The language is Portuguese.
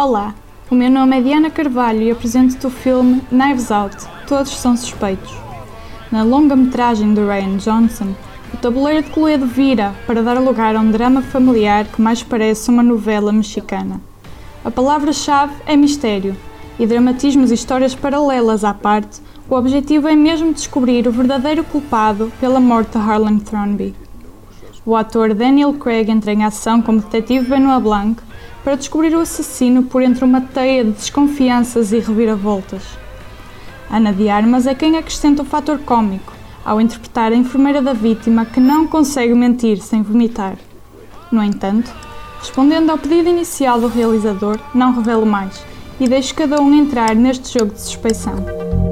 Olá, o meu nome é Diana Carvalho e apresento-te o filme Knives Out Todos São Suspeitos. Na longa-metragem de Ryan Johnson, o tabuleiro de Cluedo vira para dar lugar a um drama familiar que mais parece uma novela mexicana. A palavra-chave é mistério, e dramatismos e histórias paralelas à parte, o objetivo é mesmo descobrir o verdadeiro culpado pela morte de Harlan Thrombey. O ator Daniel Craig entra em ação como detetive Benoit Blanc para descobrir o assassino por entre uma teia de desconfianças e reviravoltas. Ana de Armas é quem acrescenta o fator cômico ao interpretar a enfermeira da vítima que não consegue mentir sem vomitar. No entanto, respondendo ao pedido inicial do realizador, não revelo mais e deixo cada um entrar neste jogo de suspeição.